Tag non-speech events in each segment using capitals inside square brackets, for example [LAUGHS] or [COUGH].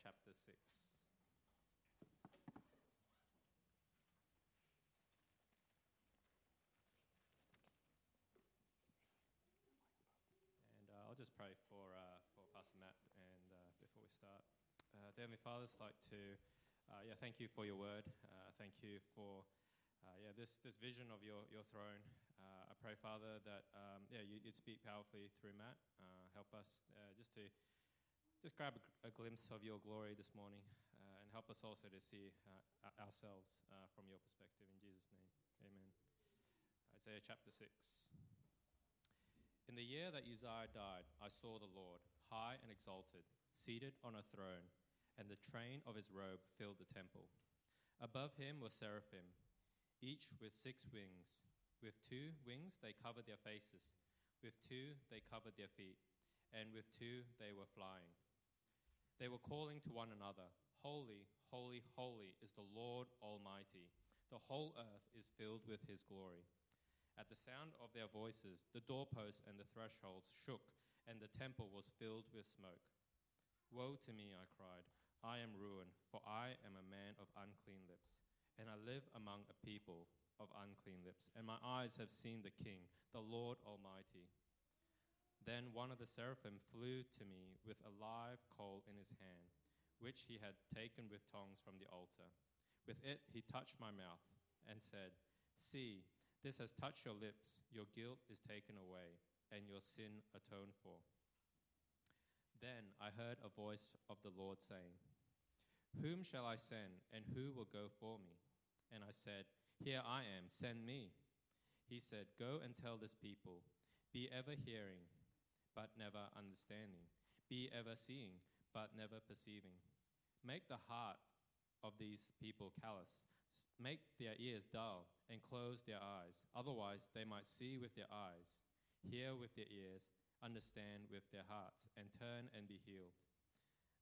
chapter 6. And uh, I'll just pray for, uh, for Pastor Matt and uh, before we start. Uh, Heavenly Father, I'd like to uh, yeah, thank you for your word. Uh, thank you for uh, yeah, this, this vision of your, your throne. I pray, Father, that um, yeah, you, would speak powerfully through Matt. Help us just to just grab a, a, glimpse of your glory this morning uh, and help us also to see uh, ourselves uh, from your perspective. In Jesus' name, amen. Isaiah chapter 6. In the year that Uzziah died, I saw the Lord, high and exalted, seated on a throne, and the train of his robe filled the temple. Above him were seraphim each with six wings. With two wings they covered their faces, with two they covered their feet, and with two they were flying. They were calling to one another, Holy, holy, holy is the Lord Almighty. The whole earth is filled with his glory. At the sound of their voices, the doorposts and the thresholds shook, and the temple was filled with smoke. Woe to me, I cried. I am ruined, for I am a man of unclean lips and I live among a people of unclean lips, and my eyes have seen the King, the Lord Almighty. Then one of the seraphim flew to me with a live coal in his hand, which he had taken with tongs from the altar. With it he touched my mouth and said, See, this has touched your lips, your guilt is taken away, and your sin atoned for. Then I heard a voice of the Lord saying, Whom shall I send, and who will go for me? And I said, Here I am, send me. He said, Go and tell this people, be ever hearing, but never understanding, be ever seeing, but never perceiving. Make the heart of these people callous, make their ears dull, and close their eyes. Otherwise, they might see with their eyes, hear with their ears, understand with their hearts, and turn and be healed.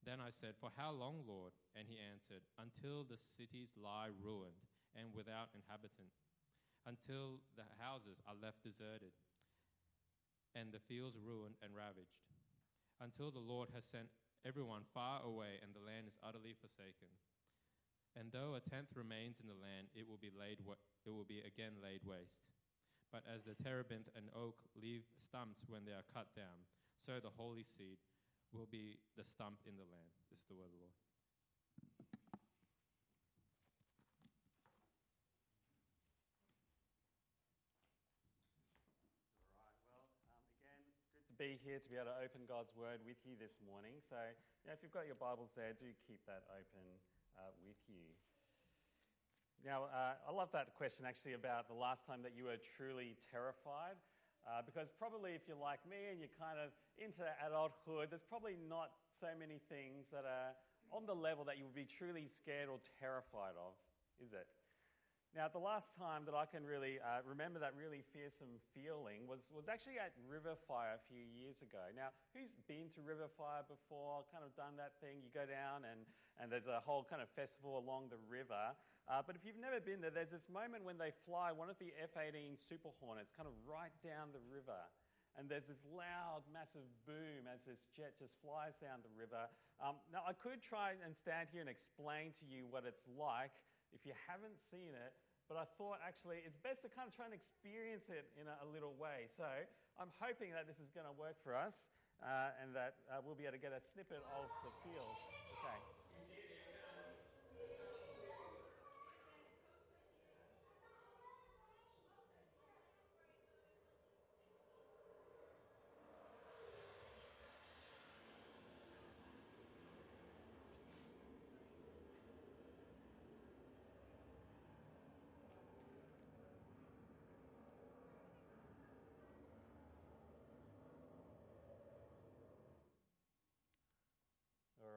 Then I said, For how long, Lord? And he answered, Until the cities lie ruined and without inhabitant, until the houses are left deserted, and the fields ruined and ravaged, until the Lord has sent everyone far away and the land is utterly forsaken. And though a tenth remains in the land, it will be, laid wa- it will be again laid waste. But as the terebinth and oak leave stumps when they are cut down, so the holy seed will be the stump in the land. This is the word of the Lord. to be here to be able to open God's Word with you this morning. So, you know, if you've got your Bibles there, do keep that open uh, with you. Now, uh, I love that question actually about the last time that you were truly terrified. Uh, because probably if you're like me and you're kind of into adulthood, there's probably not so many things that are on the level that you would be truly scared or terrified of, is it? Now, the last time that I can really uh, remember that really fearsome feeling was, was actually at Riverfire a few years ago. Now, who's been to Riverfire before, kind of done that thing? You go down and, and there's a whole kind of festival along the river. Uh, but if you've never been there, there's this moment when they fly one of the F 18 Super Hornets kind of right down the river and there's this loud, massive boom as this jet just flies down the river. Um, now, I could try and stand here and explain to you what it's like if you haven't seen it, but I thought actually it's best to kind of try and experience it in a, a little way. So I'm hoping that this is going to work for us uh, and that uh, we'll be able to get a snippet of the field. Okay.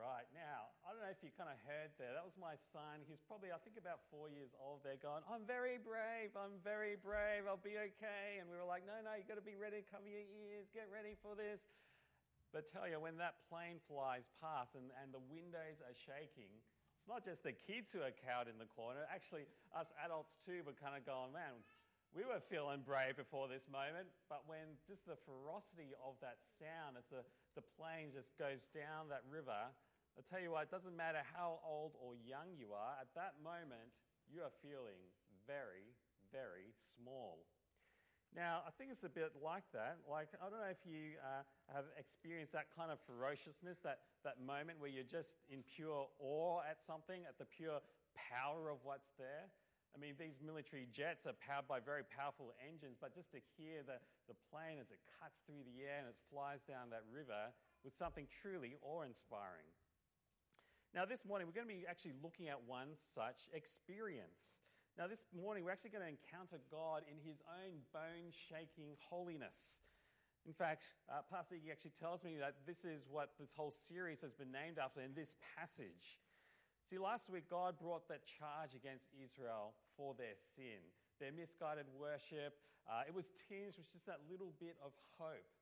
right, now, I don't know you kind of heard there. That was my son. He's probably, I think, about four years old there, going, I'm very brave, I'm very brave, I'll be okay. And we were like, no, no, you've got to be ready, cover your ears, get ready for this. But tell you, when that plane flies past and, and the windows are shaking, it's not just the kids who are cowed in the corner. Actually, us adults too were kind of going, man, we were feeling brave before this moment, but when just the ferocity of that sound as the, the plane just goes down that river, I tell you what, it doesn't matter how old or young you are, at that moment, you are feeling very, very small. Now, I think it's a bit like that. Like, I don't know if you uh, have experienced that kind of ferociousness, that, that moment where you're just in pure awe at something, at the pure power of what's there. I mean, these military jets are powered by very powerful engines, but just to hear the, the plane as it cuts through the air and as it flies down that river was something truly awe inspiring. Now, this morning, we're going to be actually looking at one such experience. Now, this morning, we're actually going to encounter God in his own bone shaking holiness. In fact, uh, Pastor Iggy actually tells me that this is what this whole series has been named after in this passage. See, last week, God brought that charge against Israel for their sin, their misguided worship. Uh, it was tinged with just that little bit of hope.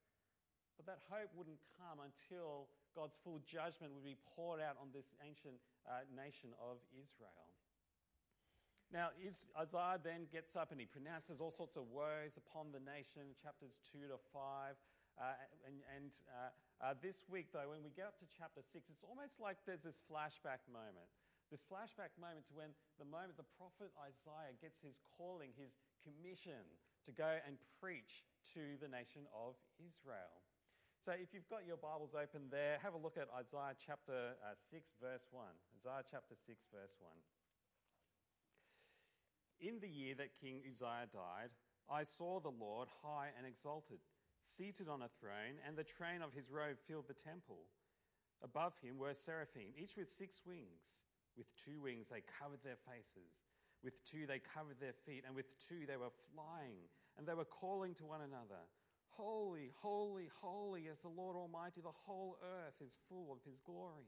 But that hope wouldn't come until God's full judgment would be poured out on this ancient uh, nation of Israel. Now, Isaiah then gets up and he pronounces all sorts of woes upon the nation, chapters 2 to 5. Uh, and, and uh, uh, this week, though, when we get up to chapter 6, it's almost like there's this flashback moment. This flashback moment to when the moment the prophet Isaiah gets his calling, his commission to go and preach to the nation of Israel. So if you've got your Bibles open there, have a look at Isaiah chapter uh, 6, verse 1. Isaiah chapter 6, verse 1. In the year that King Uzziah died, I saw the Lord high and exalted, seated on a throne, and the train of his robe filled the temple. Above him were seraphim, each with six wings. With two wings they covered their faces, with two they covered their feet, and with two they were flying, and they were calling to one another Holy, holy, holy is the Lord Almighty, the whole earth is full of his glory.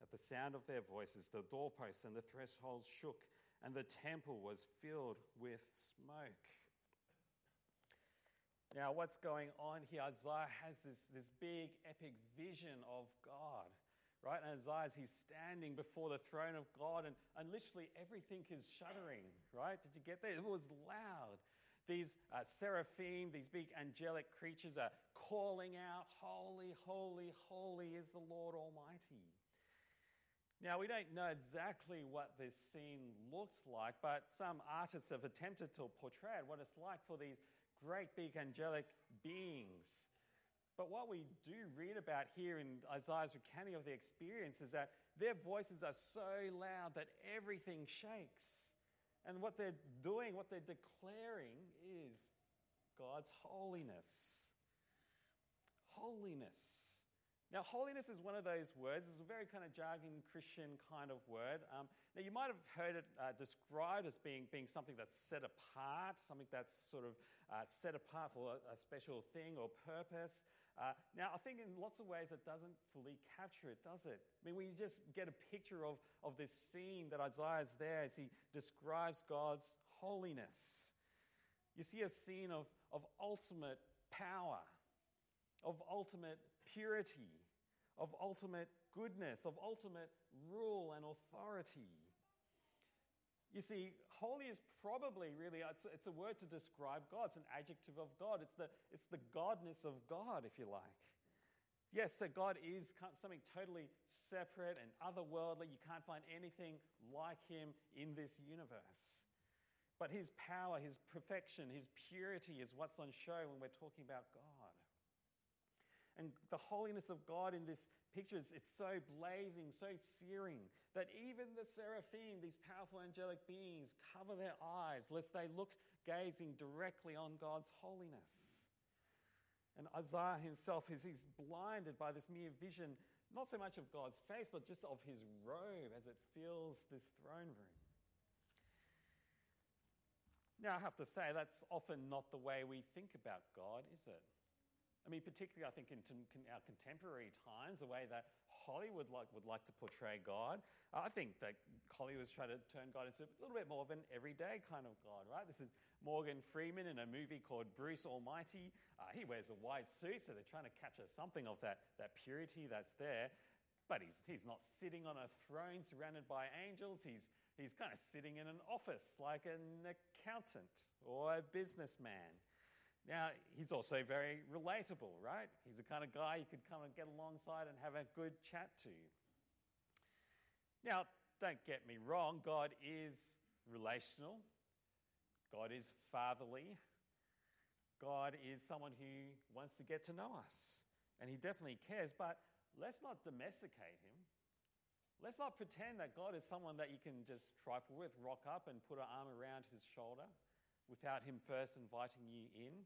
At the sound of their voices, the doorposts and the thresholds shook and the temple was filled with smoke. Now, what's going on here? Isaiah has this, this big epic vision of God, right? And Isaiah, he's standing before the throne of God, and, and literally everything is shuddering, right? Did you get that? It was loud. These uh, seraphim, these big angelic creatures are calling out, Holy, holy, holy is the Lord Almighty. Now, we don't know exactly what this scene looked like, but some artists have attempted to portray what it's like for these great big angelic beings. But what we do read about here in Isaiah's recounting of the experience is that their voices are so loud that everything shakes. And what they're doing, what they're declaring is God's holiness. Holiness. Now, holiness is one of those words. It's a very kind of jargon Christian kind of word. Um, now, you might have heard it uh, described as being, being something that's set apart, something that's sort of uh, set apart for a, a special thing or purpose. Uh, now, I think in lots of ways it doesn't fully capture it, does it? I mean, we just get a picture of, of this scene that Isaiah is there as he describes God's holiness. You see a scene of, of ultimate power, of ultimate purity, of ultimate goodness, of ultimate rule and authority. You see, holy is probably really, it's, it's a word to describe God. It's an adjective of God. It's the, it's the godness of God, if you like. Yes, so God is something totally separate and otherworldly. You can't find anything like him in this universe. But his power, his perfection, his purity is what's on show when we're talking about God. And the holiness of God in this picture it's so blazing, so searing, that even the seraphim, these powerful angelic beings, cover their eyes lest they look gazing directly on God's holiness. And Isaiah himself is he's blinded by this mere vision, not so much of God's face, but just of his robe as it fills this throne room. Now, I have to say, that's often not the way we think about God, is it? I mean, particularly, I think in, our contemporary times, the way that Hollywood like, would like to portray God. I think that Hollywood's trying to turn God into a little bit more of an everyday kind of God, right? This is Morgan Freeman in a movie called Bruce Almighty. Uh, he wears a white suit, so they're trying to capture something of that, that purity that's there. But he's, he's not sitting on a throne surrounded by angels. He's, he's kind of sitting in an office like an accountant or a businessman. Now, he's also very relatable, right? He's the kind of guy you could come and get alongside and have a good chat to. Now, don't get me wrong, God is relational, God is fatherly, God is someone who wants to get to know us, and he definitely cares, but let's not domesticate him. Let's not pretend that God is someone that you can just trifle with, rock up and put an arm around his shoulder without him first inviting you in.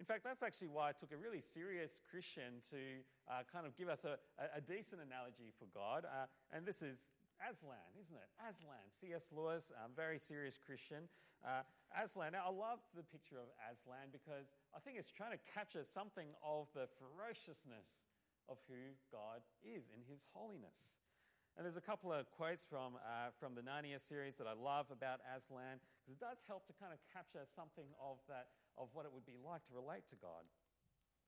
In fact, that's actually why it took a really serious Christian to uh, kind of give us a, a, decent analogy for God. Uh, and this is Aslan, isn't it? Aslan, C.S. Lewis, a very serious Christian. Uh, Aslan, now I love the picture of Aslan because I think it's trying to capture something of the ferociousness of who God is in his holiness. And there's a couple of quotes from, uh, from the Narnia series that I love about Aslan, because it does help to kind of capture something of, that, of what it would be like to relate to God.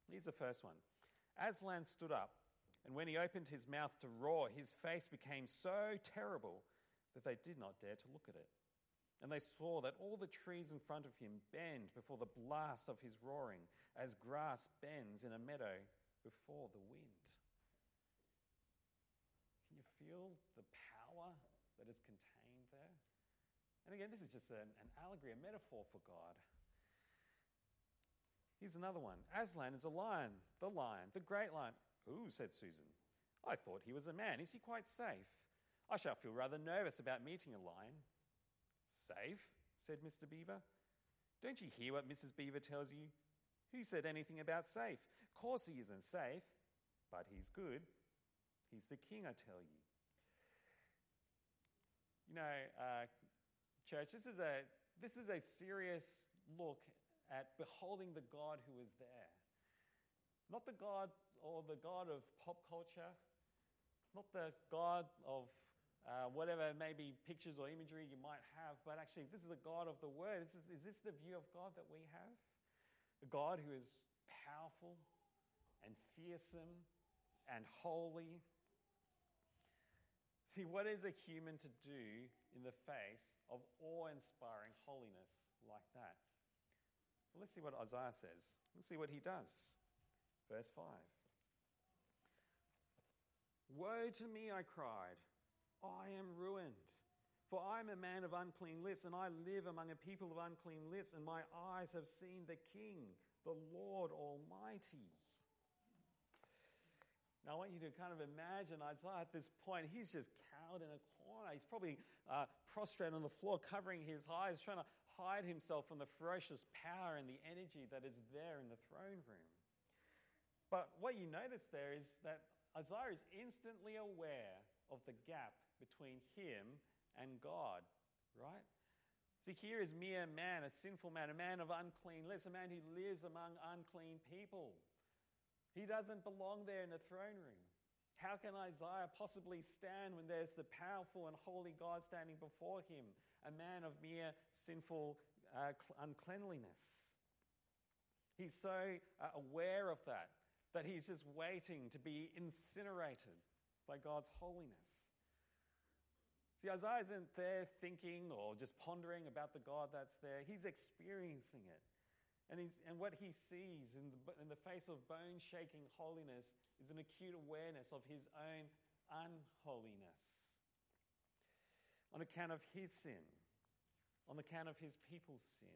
Here's the first one Aslan stood up, and when he opened his mouth to roar, his face became so terrible that they did not dare to look at it. And they saw that all the trees in front of him bend before the blast of his roaring, as grass bends in a meadow before the wind. Can you feel the power that is contained there? And again, this is just an, an allegory, a metaphor for God. Here's another one Aslan is a lion, the lion, the great lion. Ooh, said Susan. I thought he was a man. Is he quite safe? I shall feel rather nervous about meeting a lion. Safe? said Mr. Beaver. Don't you hear what Mrs. Beaver tells you? Who said anything about safe? Of course, he isn't safe, but he's good. He's the king, I tell you. You know, uh, church, this is, a, this is a serious look at beholding the God who is there. Not the God or the God of pop culture, not the God of uh, whatever maybe pictures or imagery you might have, but actually, this is the God of the Word. Is this, is this the view of God that we have? A God who is powerful and fearsome and holy. See, what is a human to do in the face of awe inspiring holiness like that? Well, let's see what Isaiah says. Let's see what he does. Verse 5. Woe to me, I cried. I am ruined. For I am a man of unclean lips, and I live among a people of unclean lips, and my eyes have seen the King, the Lord Almighty. Now, I want you to kind of imagine Isaiah at this point. He's just cowed in a corner. He's probably uh, prostrate on the floor, covering his eyes, trying to hide himself from the ferocious power and the energy that is there in the throne room. But what you notice there is that Isaiah is instantly aware of the gap between him and God, right? See, here is mere man, a sinful man, a man of unclean lips, a man who lives among unclean people. He doesn't belong there in the throne room. How can Isaiah possibly stand when there's the powerful and holy God standing before him, a man of mere sinful uh, uncleanliness? He's so uh, aware of that that he's just waiting to be incinerated by God's holiness. See, Isaiah isn't there thinking or just pondering about the God that's there. He's experiencing it. And, he's, and what he sees in the, in the face of bone shaking holiness is an acute awareness of his own unholiness on account of his sin, on account of his people's sin.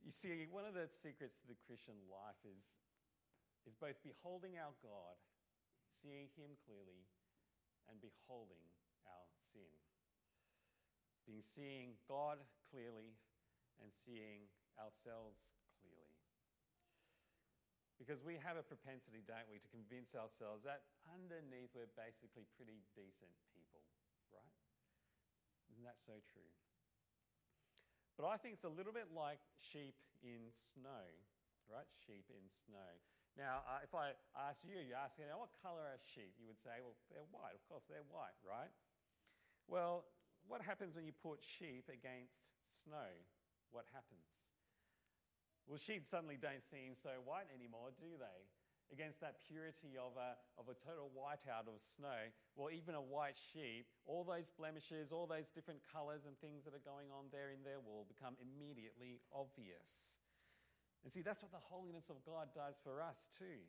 You see, one of the secrets to the Christian life is, is both beholding our God, seeing him clearly, and beholding our sin. Being seeing God clearly and seeing ourselves clearly. Because we have a propensity, don't we, to convince ourselves that underneath we're basically pretty decent people, right? Isn't that so true? But I think it's a little bit like sheep in snow, right? Sheep in snow. Now, uh, if I ask you, you ask, you know, what color are sheep? You would say, well, they're white. Of course, they're white, right? Well, what happens when you put sheep against snow? What happens? Well, sheep suddenly don't seem so white anymore, do they? against that purity of a, of a total whiteout of snow, or even a white sheep, all those blemishes, all those different colors and things that are going on there in their wool become immediately obvious. And see, that's what the holiness of God does for us too.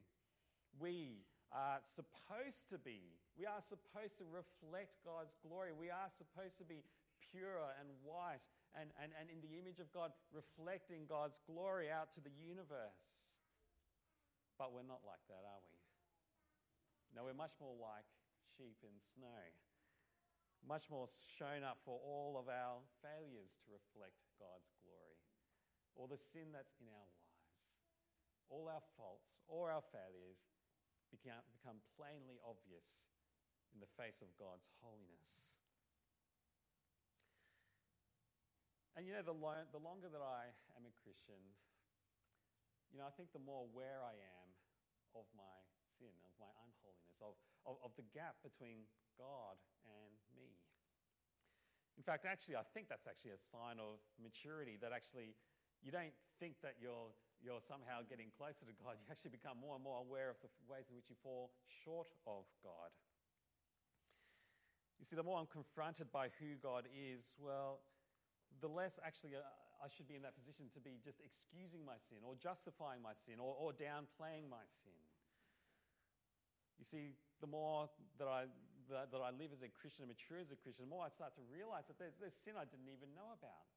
We are supposed to be, we are supposed to reflect God's glory. We are supposed to be pure and white and, and, and in the image of God, reflecting God's glory out to the universe. But we're not like that, are we? No, we're much more like sheep in snow, much more shown up for all of our failures to reflect God's glory, or the sin that's in our lives, all our faults, all our failures become, become plainly obvious in the face of God's holiness. And you know, the, lo- the longer that I am a Christian, you know, I think the more aware I am of my sin, of my unholiness, of, of, of the gap between God and me. In fact, actually, I think that's actually a sign of maturity that actually you don't think that you're, you're somehow getting closer to God. [LAUGHS] You actually become more and more aware of the ways in which you fall short of God. You see, the more I'm confronted by who God is, well, the less actually uh, I should be in that position to be just excusing my sin or justifying my sin or, or downplaying my sin. You see, the more that I, that, that I live as a Christian and mature as a Christian, the more I start to realize that there's, there's sin I didn't even know about.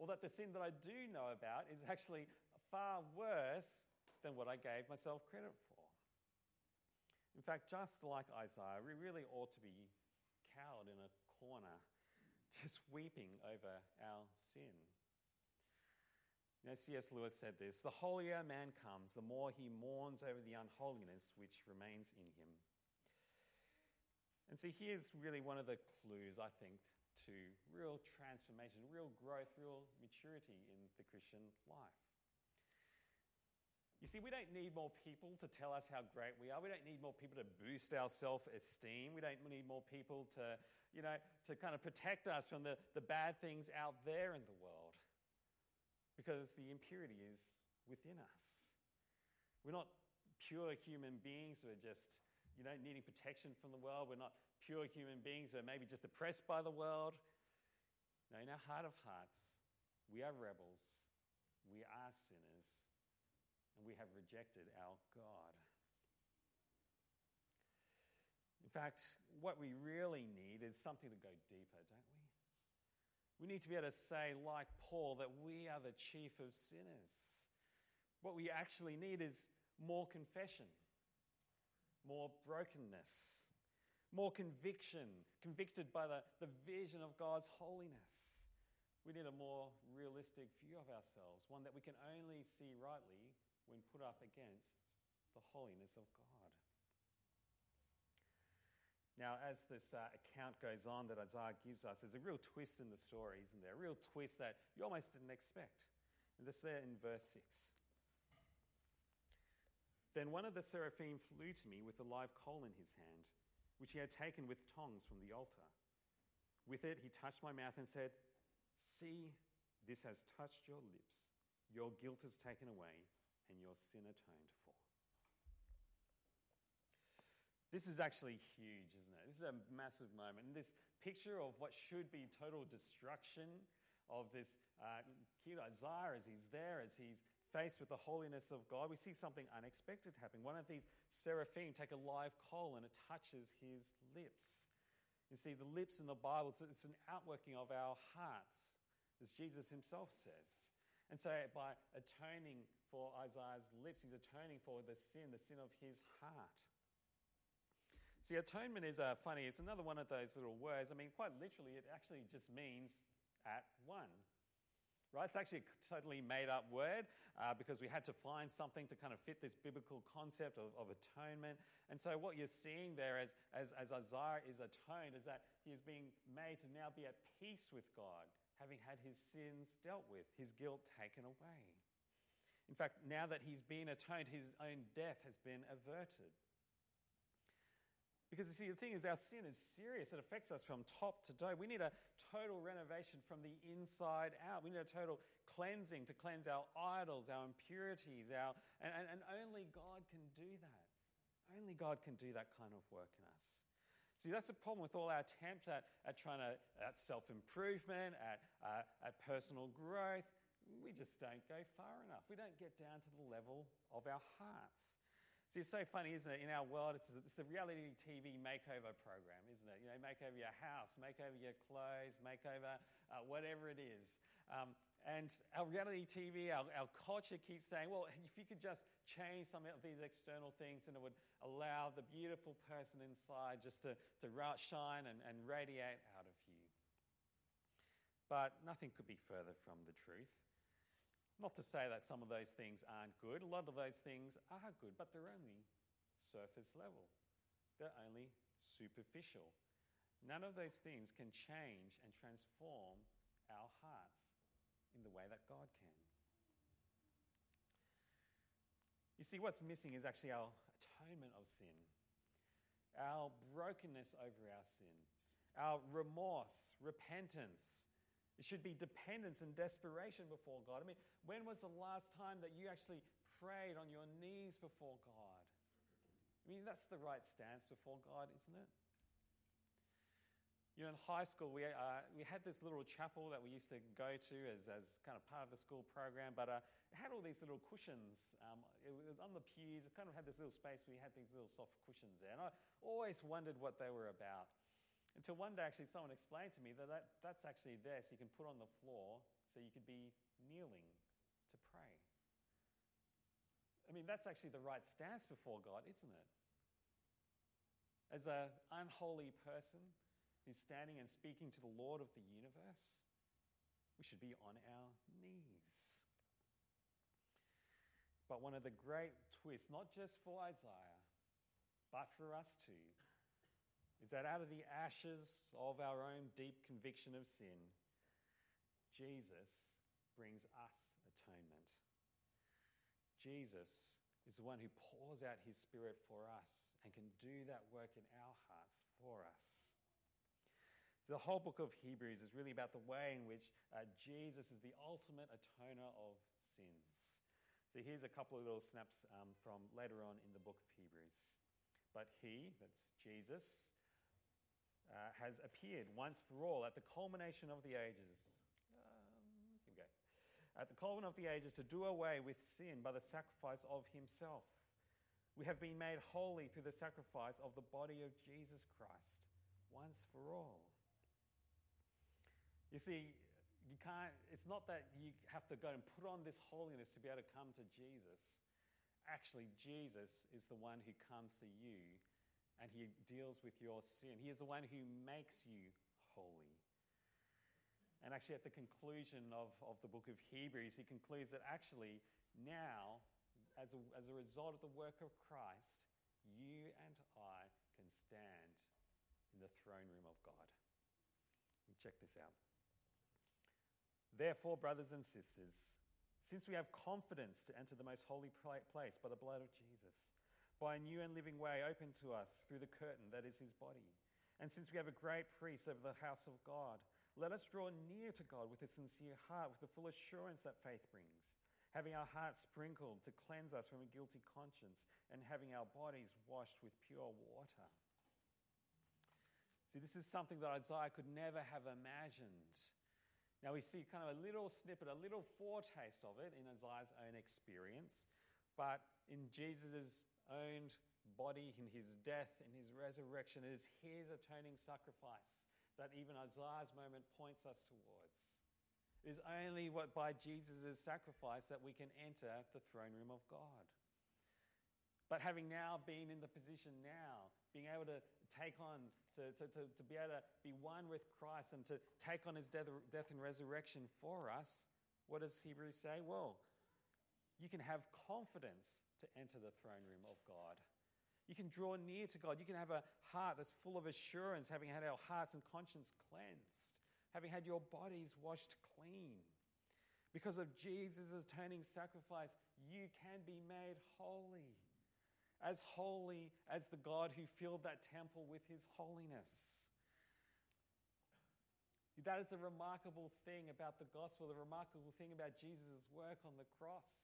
Or that the sin that I do know about is actually far worse than what I gave myself credit for. In fact, just like Isaiah, we really ought to be cowed in a corner just weeping over our sin. Know, C.S. Lewis said this The holier a man comes, the more he mourns over the unholiness which remains in him. And see, here's really one of the clues, I think, to real transformation, real growth, real maturity in the Christian life. You see, we don't need more people to tell us how great we are. We don't need more people to boost our self esteem. We don't need more people to you know, to kind of protect us from the, the bad things out there in the world. Because the impurity is within us. We're not pure human beings who are just, you know, needing protection from the world. We're not pure human beings who are maybe just oppressed by the world. No, in our heart of hearts, we are rebels, we are sinners, and we have rejected our God. In fact, what we really need is something to go deeper, don't we? We need to be able to say, like Paul, that we are the chief of sinners. What we actually need is more confession, more brokenness, more conviction, convicted by the, the vision of God's holiness. We need a more realistic view of ourselves, one that we can only see rightly when put up against the holiness of God. Now, as this uh, account goes on that Isaiah gives us, there's a real twist in the story, isn't there? A real twist that you almost didn't expect. And this there in verse 6. Then one of the seraphim flew to me with a live coal in his hand, which he had taken with tongs from the altar. With it, he touched my mouth and said, See, this has touched your lips. Your guilt is taken away, and your sin atoned for. This is actually huge, isn't? This is a massive moment. And this picture of what should be total destruction of this uh, cute Isaiah as he's there, as he's faced with the holiness of God, we see something unexpected happening. One of these seraphim take a live coal and it touches his lips. You see, the lips in the Bible, it's an outworking of our hearts, as Jesus himself says. And so, by atoning for Isaiah's lips, he's atoning for the sin, the sin of his heart. See, atonement is uh, funny. It's another one of those little words. I mean, quite literally, it actually just means at one. Right? It's actually a totally made up word uh, because we had to find something to kind of fit this biblical concept of, of atonement. And so, what you're seeing there as, as, as Isaiah is atoned is that he is being made to now be at peace with God, having had his sins dealt with, his guilt taken away. In fact, now that he's been atoned, his own death has been averted. Because you see, the thing is, our sin is serious. It affects us from top to toe. We need a total renovation from the inside out. We need a total cleansing to cleanse our idols, our impurities, our, and, and, and only God can do that. Only God can do that kind of work in us. See, that's the problem with all our attempts at, at trying to, at self improvement, at, uh, at personal growth. We just don't go far enough. We don't get down to the level of our hearts. See, it's so funny, isn't it? In our world, it's, it's the reality TV makeover program, isn't it? You know, make over your house, make over your clothes, make over uh, whatever it is. Um, and our reality TV, our, our culture keeps saying, well, [LAUGHS] if you could just change some of these external things and it would allow the beautiful person inside just to, to shine and, and radiate out of you. But nothing could be further from the truth. Not to say that some of those things aren't good. A lot of those things are good, but they're only surface level, they're only superficial. None of those things can change and transform our hearts in the way that God can. You see, what's missing is actually our atonement of sin, our brokenness over our sin, our remorse, repentance, it should be dependence and desperation before God. I mean, when was the last time that you actually prayed on your knees before God? I mean, that's the right stance before God, isn't it? You know, in high school, we, uh, we had this little chapel that we used to go to as, as kind of part of the school program, but uh, it had all these little cushions. Um, it was on the pews. It kind of had this little space where you had these little soft cushions there. And I always wondered what they were about. Until one day, actually, someone explained to me that, that that's actually there so you can put on the floor so you could be kneeling to pray. I mean, that's actually the right stance before God, isn't it? As an unholy person who's standing and speaking to the Lord of the universe, we should be on our knees. But one of the great twists, not just for Isaiah, but for us too, is that out of the ashes of our own deep conviction of sin, Jesus brings us atonement. Jesus is the one who pours out his spirit for us and can do that work in our hearts for us. So the whole book of Hebrews is really about the way in which uh, Jesus is the ultimate atoner of sins. So here's a couple of little snaps um, from later on in the book of Hebrews. But he, that's Jesus, uh, has appeared once for all at the culmination of the ages. Um. At the culmination of the ages to do away with sin by the sacrifice of himself. We have been made holy through the sacrifice of the body of Jesus Christ once for all. You see, you can't, it's not that you have to go and put on this holiness to be able to come to Jesus. Actually, Jesus is the one who comes to you and he deals with your sin. He is the one who makes you holy. And actually, at the conclusion of, of the book of Hebrews, he concludes that actually, now, as a, as a result of the work of Christ, you and I can stand in the throne room of God. Check this out. Therefore, brothers and sisters, since we have confidence to enter the most holy place by the blood of Jesus, by a new and living way open to us through the curtain that is his body. And since we have a great priest over the house of God, let us draw near to God with a sincere heart, with the full assurance that faith brings, having our hearts sprinkled to cleanse us from a guilty conscience, and having our bodies washed with pure water. See, this is something that Isaiah could never have imagined. Now we see kind of a little snippet, a little foretaste of it in Isaiah's own experience, but in Jesus' owned body in his death, in his resurrection. is his atoning sacrifice that even Isaiah's moment points us towards. It is only what by Jesus' sacrifice that we can enter the throne room of God. But having now been in the position now, being able to take on, to, to, to, to be able to be one with Christ and to take on his death, death and resurrection for us, what does Hebrews say? Well, you can have confidence to enter the throne room of God. You can draw near to God. You can have a heart that's full of assurance, having had our hearts and conscience cleansed, having had your bodies washed clean. Because of Jesus' atoning sacrifice, you can be made holy. as holy as the God who filled that temple with his holiness. That is a remarkable thing about the gospel, the remarkable thing about Jesus' work on the cross,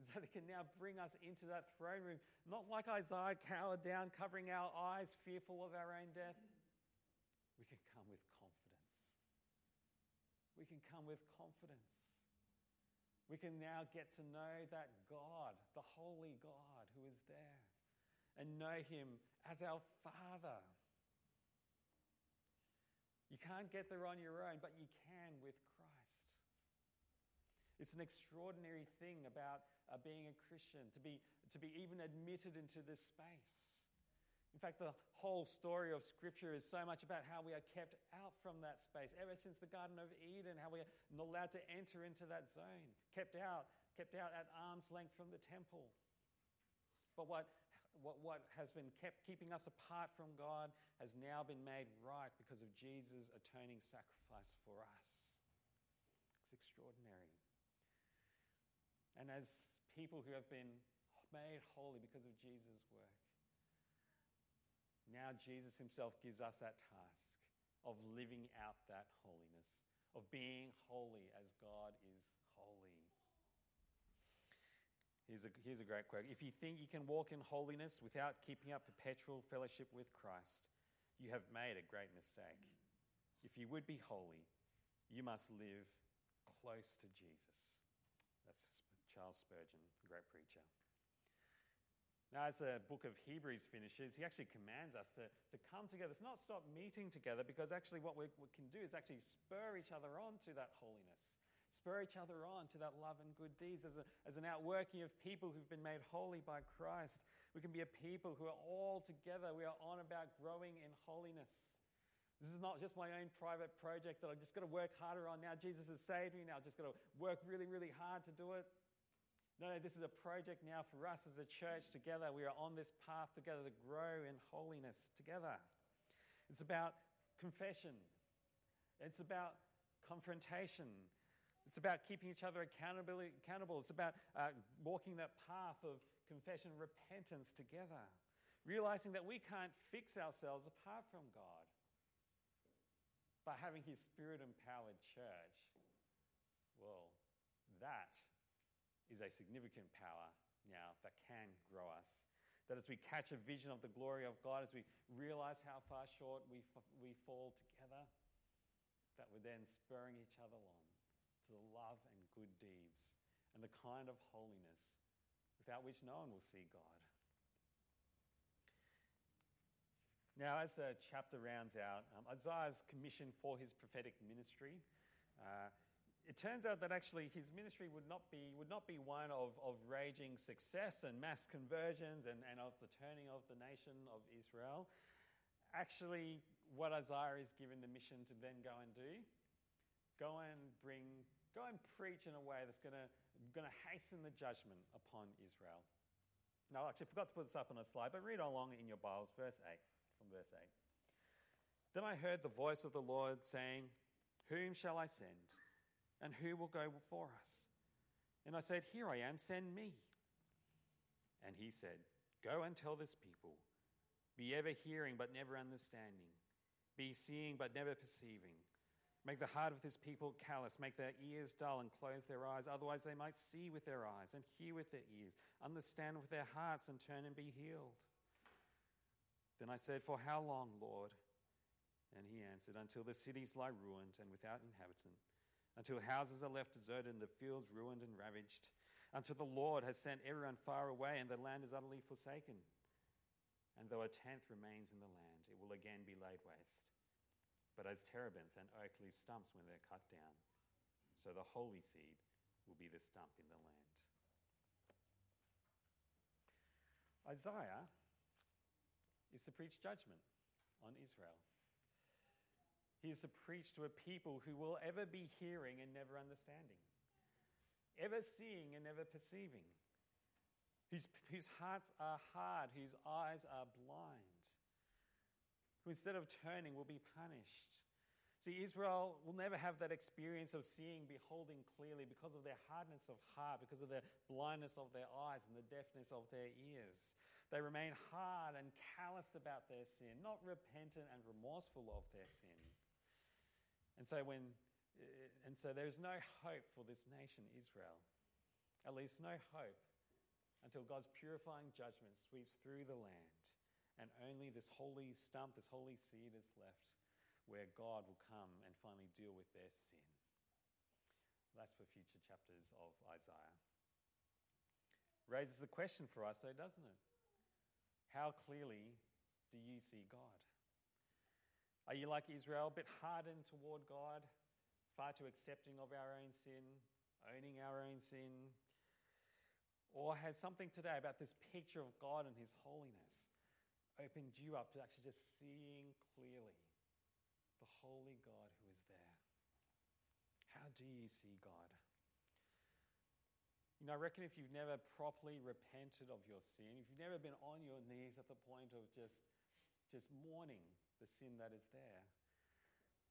is that it can now bring us into that throne room, not like Isaiah cowered down, covering our eyes, fearful of our own death. We can come with confidence. We can come with confidence. We can now get to know that God, the holy God who is there, and know Him as our Father. You can't get there on your own, but you can with Christ. It's an extraordinary thing about uh, being a Christian, to be, to be even admitted into this space. In fact, the whole story of Scripture is so much about how we are kept out from that space. Ever since the Garden of Eden, how we are not allowed to enter into that zone, kept out, kept out at arm's length from the temple. But what, what, what has been kept keeping us apart from God has now been made right because of Jesus' atoning sacrifice for us. It's extraordinary. And as people who have been made holy because of Jesus' work, now, Jesus himself gives us that task of living out that holiness, of being holy as God is holy. Here's a, here's a great quote. If you think you can walk in holiness without keeping up perpetual fellowship with Christ, you have made a great mistake. If you would be holy, you must live close to Jesus. Charles Spurgeon, the great preacher. Now, as the book of Hebrews finishes, he actually commands us to, to come together, to not stop meeting together, because actually what we, we can do is actually spur each other on to that holiness, spur each other on to that love and good deeds. As, a, as an outworking of people who've been made holy by Christ, we can be a people who are all together. We are on about growing in holiness. This is not just my own private project that I've just got to work harder on. Now Jesus has saved me. Now I've just got to work really, really hard to do it. No, no, this is a project now for us as a church together. We are on this path together to grow in holiness together. It's about confession, it's about confrontation. It's about keeping each other accountable. It's about uh, walking that path of confession and repentance together. Realizing that we can't fix ourselves apart from God. But having His Spirit empowered church, well, that is a significant power now that can grow us. That as we catch a vision of the glory of God, as we realize how far short we, we fall together, that we're then spurring each other on to the love and good deeds and the kind of holiness without which no one will see God. Now, as the chapter rounds out, um, Isaiah's commission for his prophetic ministry. Uh, it turns out that actually his ministry would not be, would not be one of, of raging success and mass conversions and, and of the turning of the nation of Israel. Actually, what Isaiah is given the mission to then go and do, go and bring, go and preach in a way that's going to, hasten the judgment upon Israel. Now, I actually forgot to put this up on a slide, but read along in your Bibles, verse 8, from verse 8. Then I heard the voice of the Lord saying, Whom shall I send? And who will go before us? And I said, Here I am, send me. And he said, Go and tell this people be ever hearing but never understanding, be seeing but never perceiving. Make the heart of this people callous, make their ears dull, and close their eyes. Otherwise, they might see with their eyes and hear with their ears, understand with their hearts, and turn and be healed. Then I said, For how long, Lord? And he answered, Until the cities lie ruined and without inhabitant until houses are left deserted and the fields ruined and ravaged, until the Lord has sent everyone far away and the land is utterly forsaken. And though a tenth remains in the land, it will again be laid waste. But as terebinth and oak leave stumps when they're cut down, so the holy seed will be the stump in the land. Isaiah is to preach judgment on Israel. He is to preach to a people who will ever be hearing and never understanding, ever seeing and never perceiving, whose, whose hearts are hard, whose eyes are blind, who instead of turning will be punished. See, Israel will never have that experience of seeing, beholding clearly because of their hardness of heart, because of the blindness of their eyes and the deafness of their ears. They remain hard and calloused about their sin, not repentant and remorseful of their sin. And so, when, eh, and so there's no hope for this nation, Israel. At least no hope until God's purifying judgment sweeps through the land and only this holy stump, this holy seed is left where God will come and finally deal with their sin. That's for future chapters of Isaiah. Raises the question for us, though, doesn't it? How clearly do you see God? Are you like Israel, a bit hardened toward God, far too accepting of our own sin, owning our own sin? Or has something today about this picture of God and His holiness opened you up to actually just seeing clearly the holy God who is there? How do you see God? You know, I reckon if you've never properly repented of your sin, if you've never been on your knees at the point of just, just mourning the sin that is there,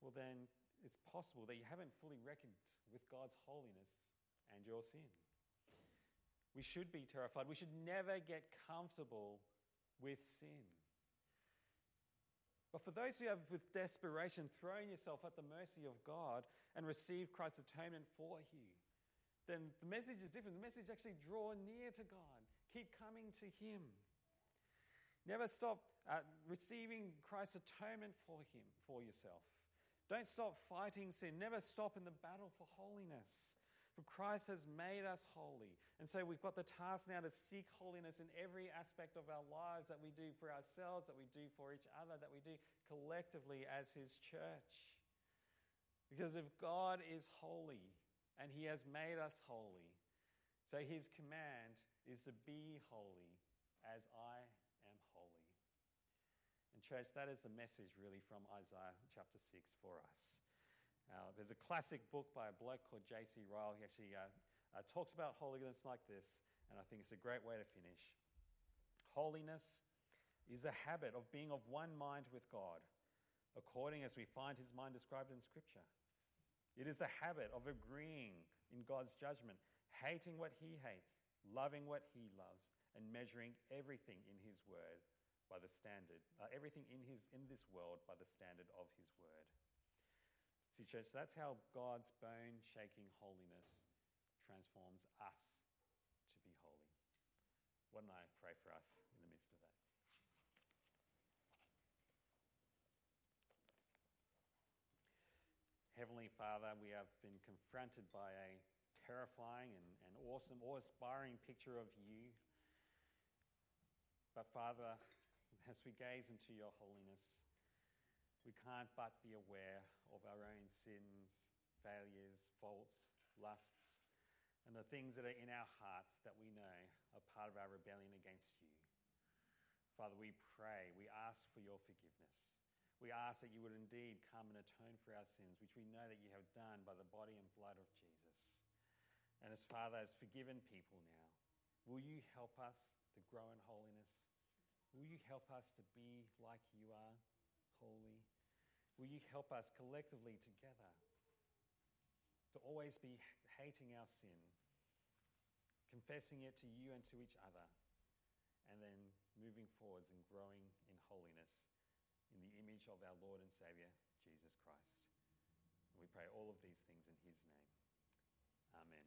well, then it's possible that you haven't fully reckoned with God's holiness and your sin. We should be terrified. We should never get comfortable with sin. But for those who have, with desperation, thrown yourself at the mercy of God and received Christ's atonement for you, then the message is different. The message actually draw near to God. Keep coming to Him. Never stop uh, receiving Christ's atonement for Him, for yourself. Don't stop fighting sin. Never stop in the battle for holiness. For Christ has made us holy. And so we've got the task now to seek holiness in every aspect of our lives that we do for ourselves, that we do for each other, that we do collectively as His church. Because if God is holy, and he has made us holy. So his command is to be holy as I. Church, that is the message really from Isaiah chapter 6 for us. Uh, there's a classic book by a bloke called J.C. Ryle. He actually uh, uh, talks about holiness like this, and I think it's a great way to finish. Holiness is a habit of being of one mind with God, according as we find his mind described in Scripture. It is the habit of agreeing in God's judgment, hating what He hates, loving what He loves, and measuring everything in His word by the standard, uh, everything in, his, in this world by the standard of His word. See, church, that's how God's bone shaking holiness transforms us to be holy. Why don't I pray for us in the midst of that? Heavenly Father, we have been confronted by a terrifying and, and awesome, awe-inspiring picture of you. But Father, as we gaze into your holiness, we can't but be aware of our own sins, failures, faults, lusts, and the things that are in our hearts that we know are part of our rebellion against you. Father, we pray, we ask for your forgiveness. We ask that you would indeed come and atone for our sins, which we know that you have done by the body and blood of Jesus. And as Father has forgiven people now, will you help us to grow in holiness? Will you help us to be like you are, holy? Will you help us collectively together to always be hating our sin, confessing it to you and to each other, and then moving forwards and growing in holiness? in the image of our Lord and Savior, Jesus Christ. We pray all of these things in His name. Amen.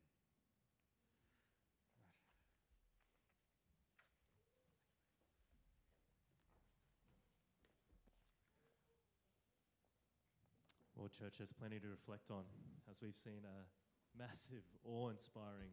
Well, church, has plenty to reflect on as we've seen a massive, [LAUGHS] awe inspiring